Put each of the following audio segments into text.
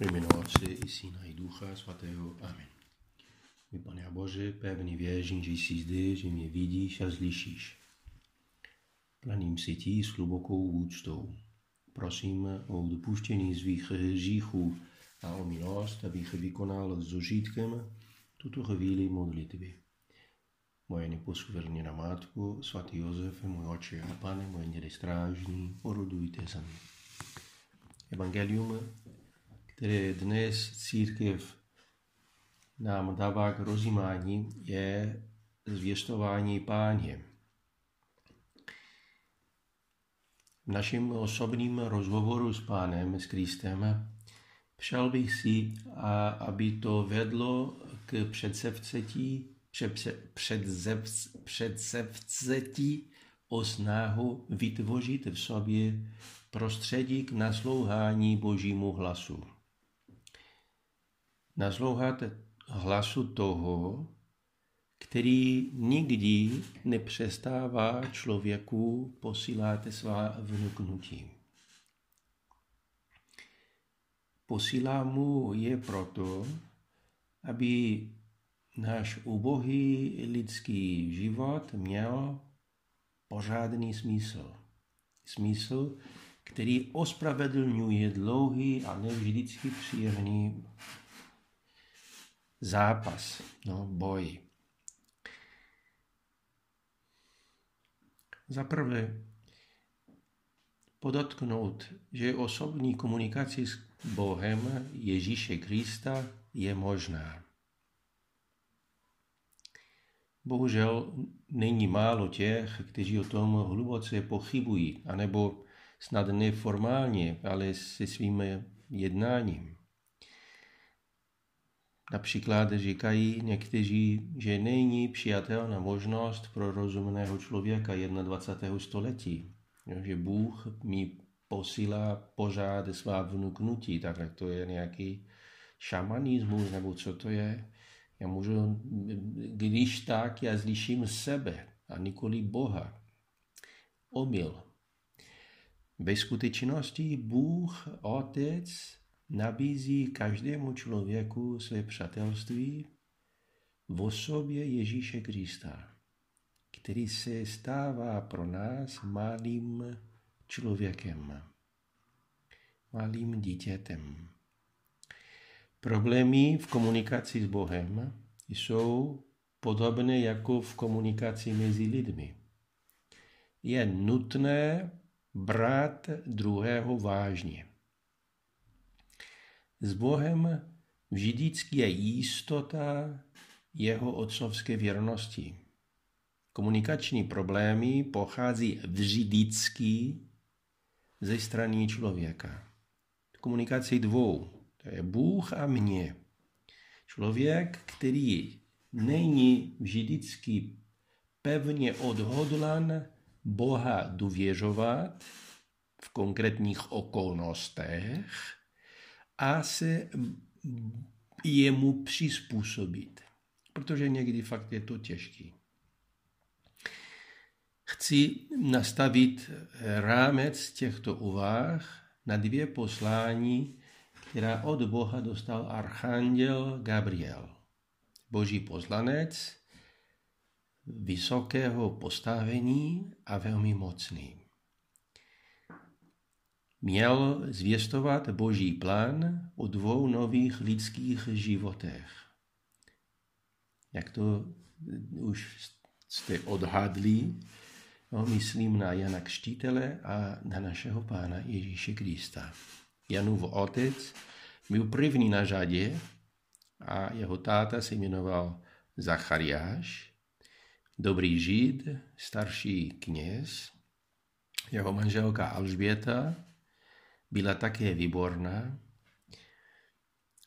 Ve jménu Otce i Syna i Ducha Svatého. Amen. Můj Pane a Bože, pevný věřím, že jsi zde, že mě vidíš a slyšíš. Klaním si ti s hlubokou úctou. Prosím o dopuštění svých hříchů a o milost, abych vykonal s užitkem tuto chvíli modlitby. Moje neposkvrněná matku, svatý Josef, můj oče a pane, moje někdy strážní, orodujte za mě. Evangelium které dnes církev nám dává k rozjímání, je zvěstování páně. V našem osobním rozhovoru s pánem, s Kristem, přál bych si, a, aby to vedlo k předsevcetí, předsevcetí o snahu vytvořit v sobě prostředí k naslouhání Božímu hlasu naslouchat hlasu toho, který nikdy nepřestává člověku posílat svá vnuknutí. Posílá mu je proto, aby náš ubohý lidský život měl pořádný smysl. Smysl, který ospravedlňuje dlouhý a nevždycky příjemný zápas, no, boj. Za prvé, podotknout, že osobní komunikace s Bohem Ježíše Krista je možná. Bohužel není málo těch, kteří o tom hluboce pochybují, anebo snad neformálně, ale se svým jednáním. Například říkají někteří, že není přijatelná možnost pro rozumného člověka 21. století. Že Bůh mi posílá pořád svá vnuknutí, tak to je nějaký šamanismus, nebo co to je. Já můžu, když tak, já slyším sebe a nikoli Boha. Omyl. Ve skutečnosti Bůh, Otec, nabízí každému člověku své přátelství v osobě Ježíše Krista, který se stává pro nás malým člověkem, malým dítětem. Problémy v komunikaci s Bohem jsou podobné jako v komunikaci mezi lidmi. Je nutné brát druhého vážně. S Bohem vždycky je jistota jeho otcovské věrnosti. Komunikační problémy pochází vždycky ze strany člověka. Komunikaci dvou. To je Bůh a mě. Člověk, který není vždycky pevně odhodlan Boha důvěřovat v konkrétních okolnostech, a se jemu přizpůsobit. Protože někdy fakt je to těžký. Chci nastavit rámec těchto úvah na dvě poslání, která od Boha dostal archanděl Gabriel. Boží poslanec, vysokého postavení a velmi mocný měl zvěstovat boží plán o dvou nových lidských životech. Jak to už jste odhadli, no, myslím na Jana Kštítele a na našeho pána Ježíše Krista. Janův otec byl první na řadě a jeho táta se jmenoval Zachariáš, dobrý žid, starší kněz, jeho manželka Alžběta byla také výborná.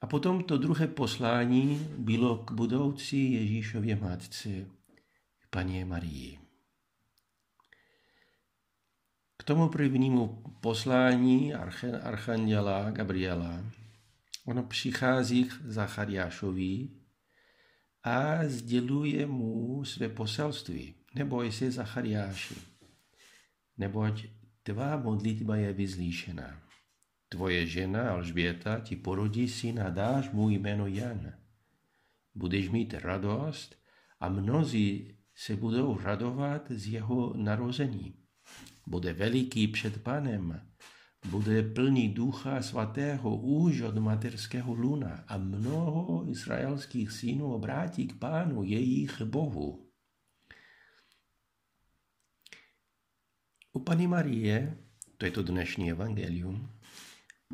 A potom to druhé poslání bylo k budoucí Ježíšově matce, paní Marii. K tomu prvnímu poslání archanděla Gabriela ono přichází k Zachariášovi a sděluje mu své poselství. Neboj se Zachariáši, neboť tvá modlitba je vyzlíšená. Tvoje žena Alžběta ti porodí syna, dáš mu jméno Jan. Budeš mít radost a mnozí se budou radovat z jeho narození. Bude veliký před panem, bude plný ducha svatého už od materského luna a mnoho izraelských synů obrátí k pánu jejich bohu. U Pany Marie, to je to dnešní evangelium,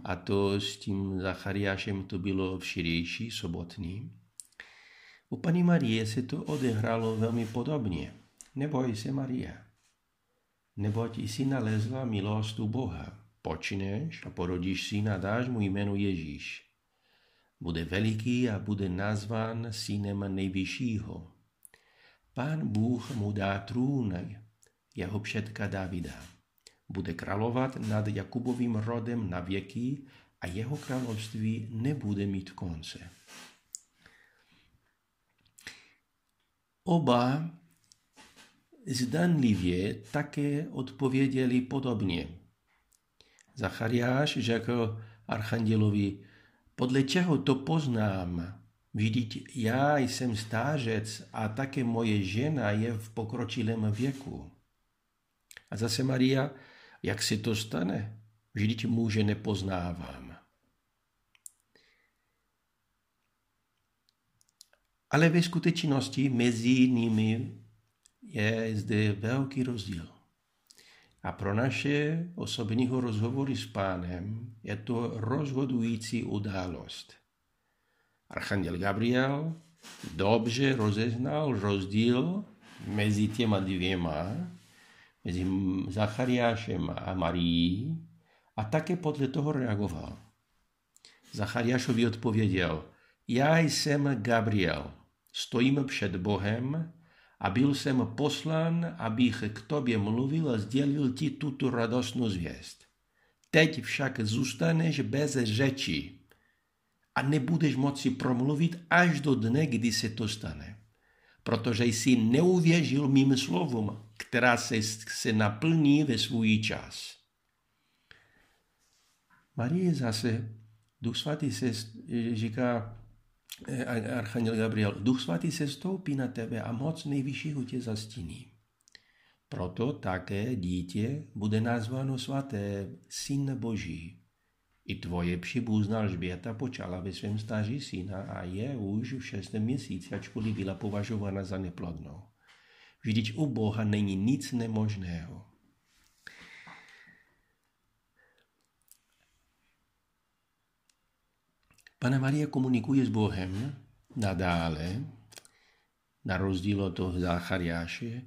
a to s tím Zachariášem to bylo včerejší, sobotní, u Pany Marie se to odehrálo velmi podobně. Neboj se, Maria. Neboť jsi nalezla milost u Boha. Počneš a porodíš syna, dáš mu jméno Ježíš. Bude veliký a bude nazván synem nejvyššího. Pán Bůh mu dá trůn jeho předka Davida. Bude královat nad Jakubovým rodem na věky a jeho království nebude mít konce. Oba zdanlivě také odpověděli podobně. Zachariáš řekl archandělovi, podle čeho to poznám? Vždyť já jsem stářec a také moje žena je v pokročilém věku. A zase Maria, jak se to stane? Vždyť muže nepoznávám. Ale ve skutečnosti mezi nimi je zde velký rozdíl. A pro naše osobního rozhovory s pánem je to rozhodující událost. Archanděl Gabriel dobře rozeznal rozdíl mezi těma dvěma, mezi Zachariášem a Marií a také podle toho reagoval. Zachariášovi odpověděl, já jsem Gabriel, stojím před Bohem a byl jsem poslán, abych k tobě mluvil a sdělil ti tuto radostnou zvěst. Teď však zůstaneš bez řeči a nebudeš moci promluvit až do dne, kdy se to stane. Protože jsi neuvěřil mým slovům, která se, se naplní ve svůj čas. Marie zase, Duch Svatý se říká, Eh, Archanděl Gabriel, Duch Svatý se stoupí na tebe a moc nejvyššího tě zastíní. Proto také dítě bude nazváno svaté, syn Boží. I tvoje příbuzná Alžběta počala ve svém stáří syna a je už v šestém měsíci, ačkoliv byla považována za neplodnou. Vždyť u Boha není nic nemožného. Pana Maria komunikuje s Bohem nadále, na rozdíl od toho Zachariáše,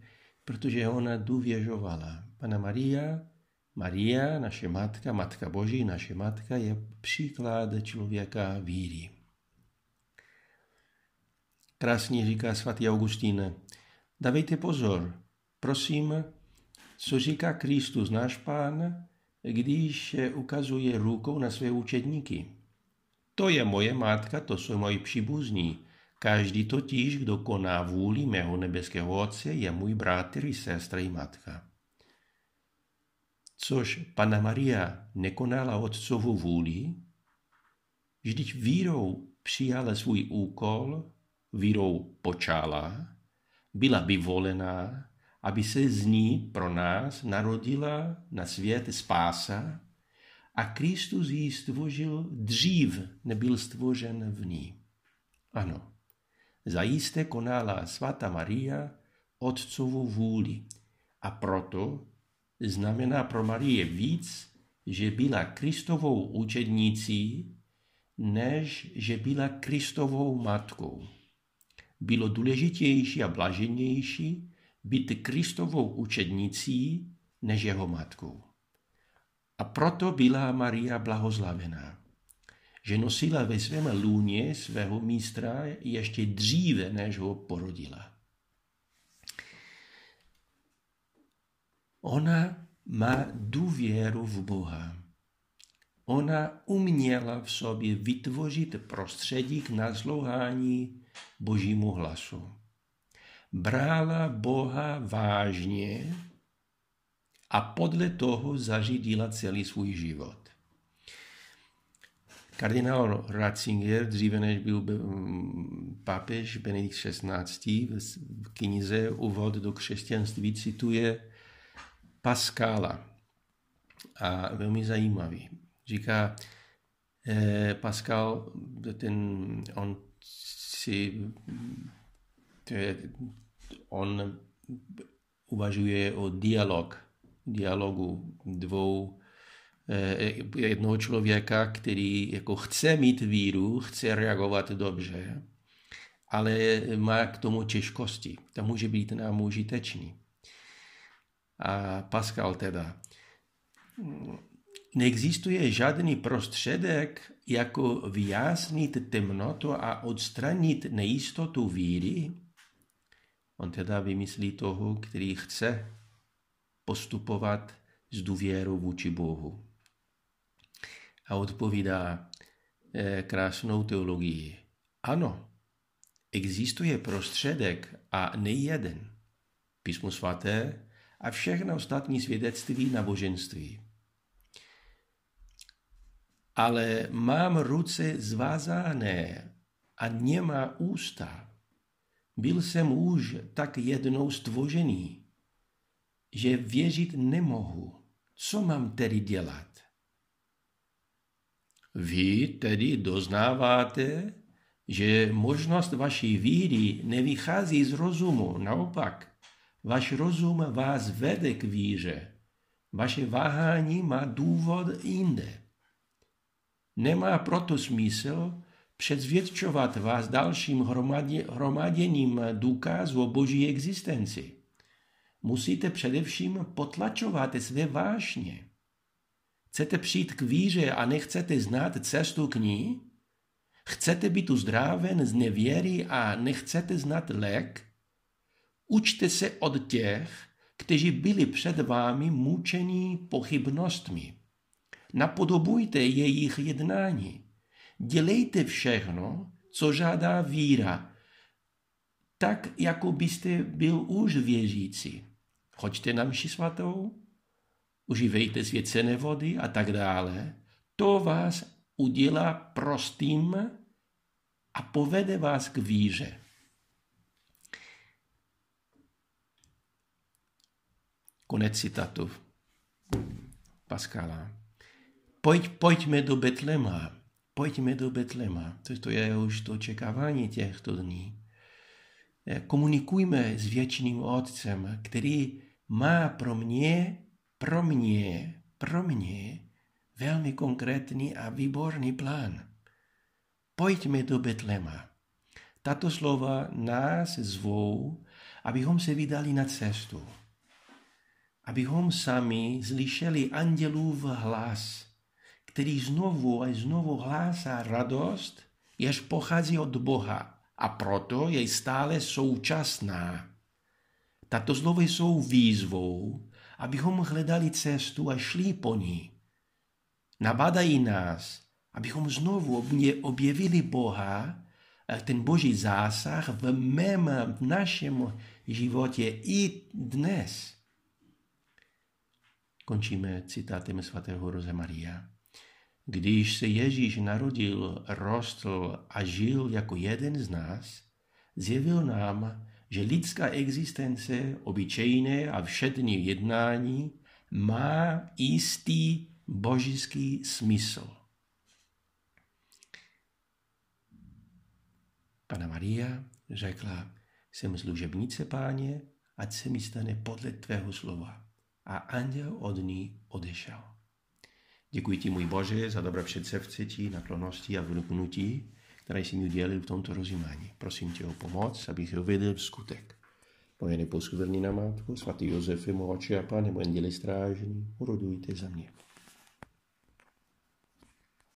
protože ona důvěřovala. Pana Maria, Maria, naše matka, matka Boží, naše matka, je příklad člověka víry. Krásně říká svatý Augustín, dávejte pozor, prosím, co říká Kristus, náš pán, když ukazuje rukou na své učedníky. To je moje matka, to jsou moji příbuzní. Každý totiž, kdo koná vůli mého nebeského Otce, je můj bratr i sestra i matka. Což Pana Maria nekonala Otcovu vůli, vždyť vírou přijala svůj úkol, vírou počala, byla vyvolená, aby se z ní pro nás narodila na svět spása, a Kristus ji stvořil dřív, nebyl stvořen v ní. Ano, zajisté konala svatá Maria otcovou vůli a proto znamená pro Marie víc, že byla Kristovou učednicí, než že byla Kristovou matkou. Bylo důležitější a blaženější být Kristovou učednicí než jeho matkou. A proto byla Maria blahoslavená, že nosila ve svém lůně svého místra ještě dříve, než ho porodila. Ona má důvěru v Boha. Ona uměla v sobě vytvořit prostředí k naslouchání Božímu hlasu. Brala Boha vážně a podle toho zařídila celý svůj život. Kardinál Ratzinger, dříve než byl papež Benedikt XVI, v knize Uvod do křesťanství cituje Pascala. A velmi zajímavý. Říká, eh, Pascal, ten, on si, on uvažuje o dialog, dialogu dvou Eh, jednoho člověka, který jako chce mít víru, chce reagovat dobře, ale má k tomu těžkosti. To může být nám užitečný. A Pascal teda. Neexistuje žádný prostředek, jako vyjasnit temnotu a odstranit nejistotu víry. On teda vymyslí toho, který chce postupovat s důvěrou vůči Bohu a odpovídá eh, krásnou teologii. Ano, existuje prostředek a nejeden. Písmo svaté a všechna ostatní svědectví náboženství. Ale mám ruce zvázané a nemá ústa. Byl jsem už tak jednou stvořený, že věřit nemohu. Co mám tedy dělat? Vy tedy doznáváte, že možnost vaší víry nevychází z rozumu, naopak. Váš rozum vás vede k víře. Vaše váhání má důvod jinde. Nemá proto smysl předzvědčovat vás dalším hromaděním důkazů o boží existenci. Musíte především potlačovat své vášně. Chcete přijít k víře a nechcete znát cestu k ní? Chcete být uzdraven z nevěry a nechcete znát lék? Učte se od těch, kteří byli před vámi mučení pochybnostmi. Napodobujte jejich jednání. Dělejte všechno, co žádá víra, tak, jako byste byl už věřící. Choďte na mši svatou, užívejte svěcené vody a tak dále, to vás udělá prostým a povede vás k víře. Konec citatu Pascala. Pojď, pojďme do Betlema. Pojďme do Betlema. To, to je už to očekávání těchto dní. Komunikujme s věčným Otcem, který má pro mě pro mě, pro mě velmi konkrétní a výborný plán. Pojďme do Betlema. Tato slova nás zvou, abychom se vydali na cestu. Abychom sami slyšeli andělův hlas, který znovu a znovu hlásá radost, jež pochází od Boha a proto je stále současná. Tato slova jsou výzvou, abychom hledali cestu a šli po ní. Nabádají nás, abychom znovu objevili Boha, ten boží zásah v mém, v našem životě i dnes. Končíme citátem svatého Roze Maria. Když se Ježíš narodil, rostl a žil jako jeden z nás, zjevil nám, že lidská existence, obyčejné a všední jednání má jistý božský smysl. Pana Maria řekla, jsem služebnice páně, ať se mi stane podle tvého slova. A anděl od ní odešel. Děkuji ti, můj Bože, za dobré předsevci, naklonosti a vnuknutí které jsi mi udělil v tomto rozjímání. Prosím tě o pomoc, abych v skutek. Moje neposkuverní na matku, svatý Josef, moče a pane, moje děli strážní, urodujte za mě.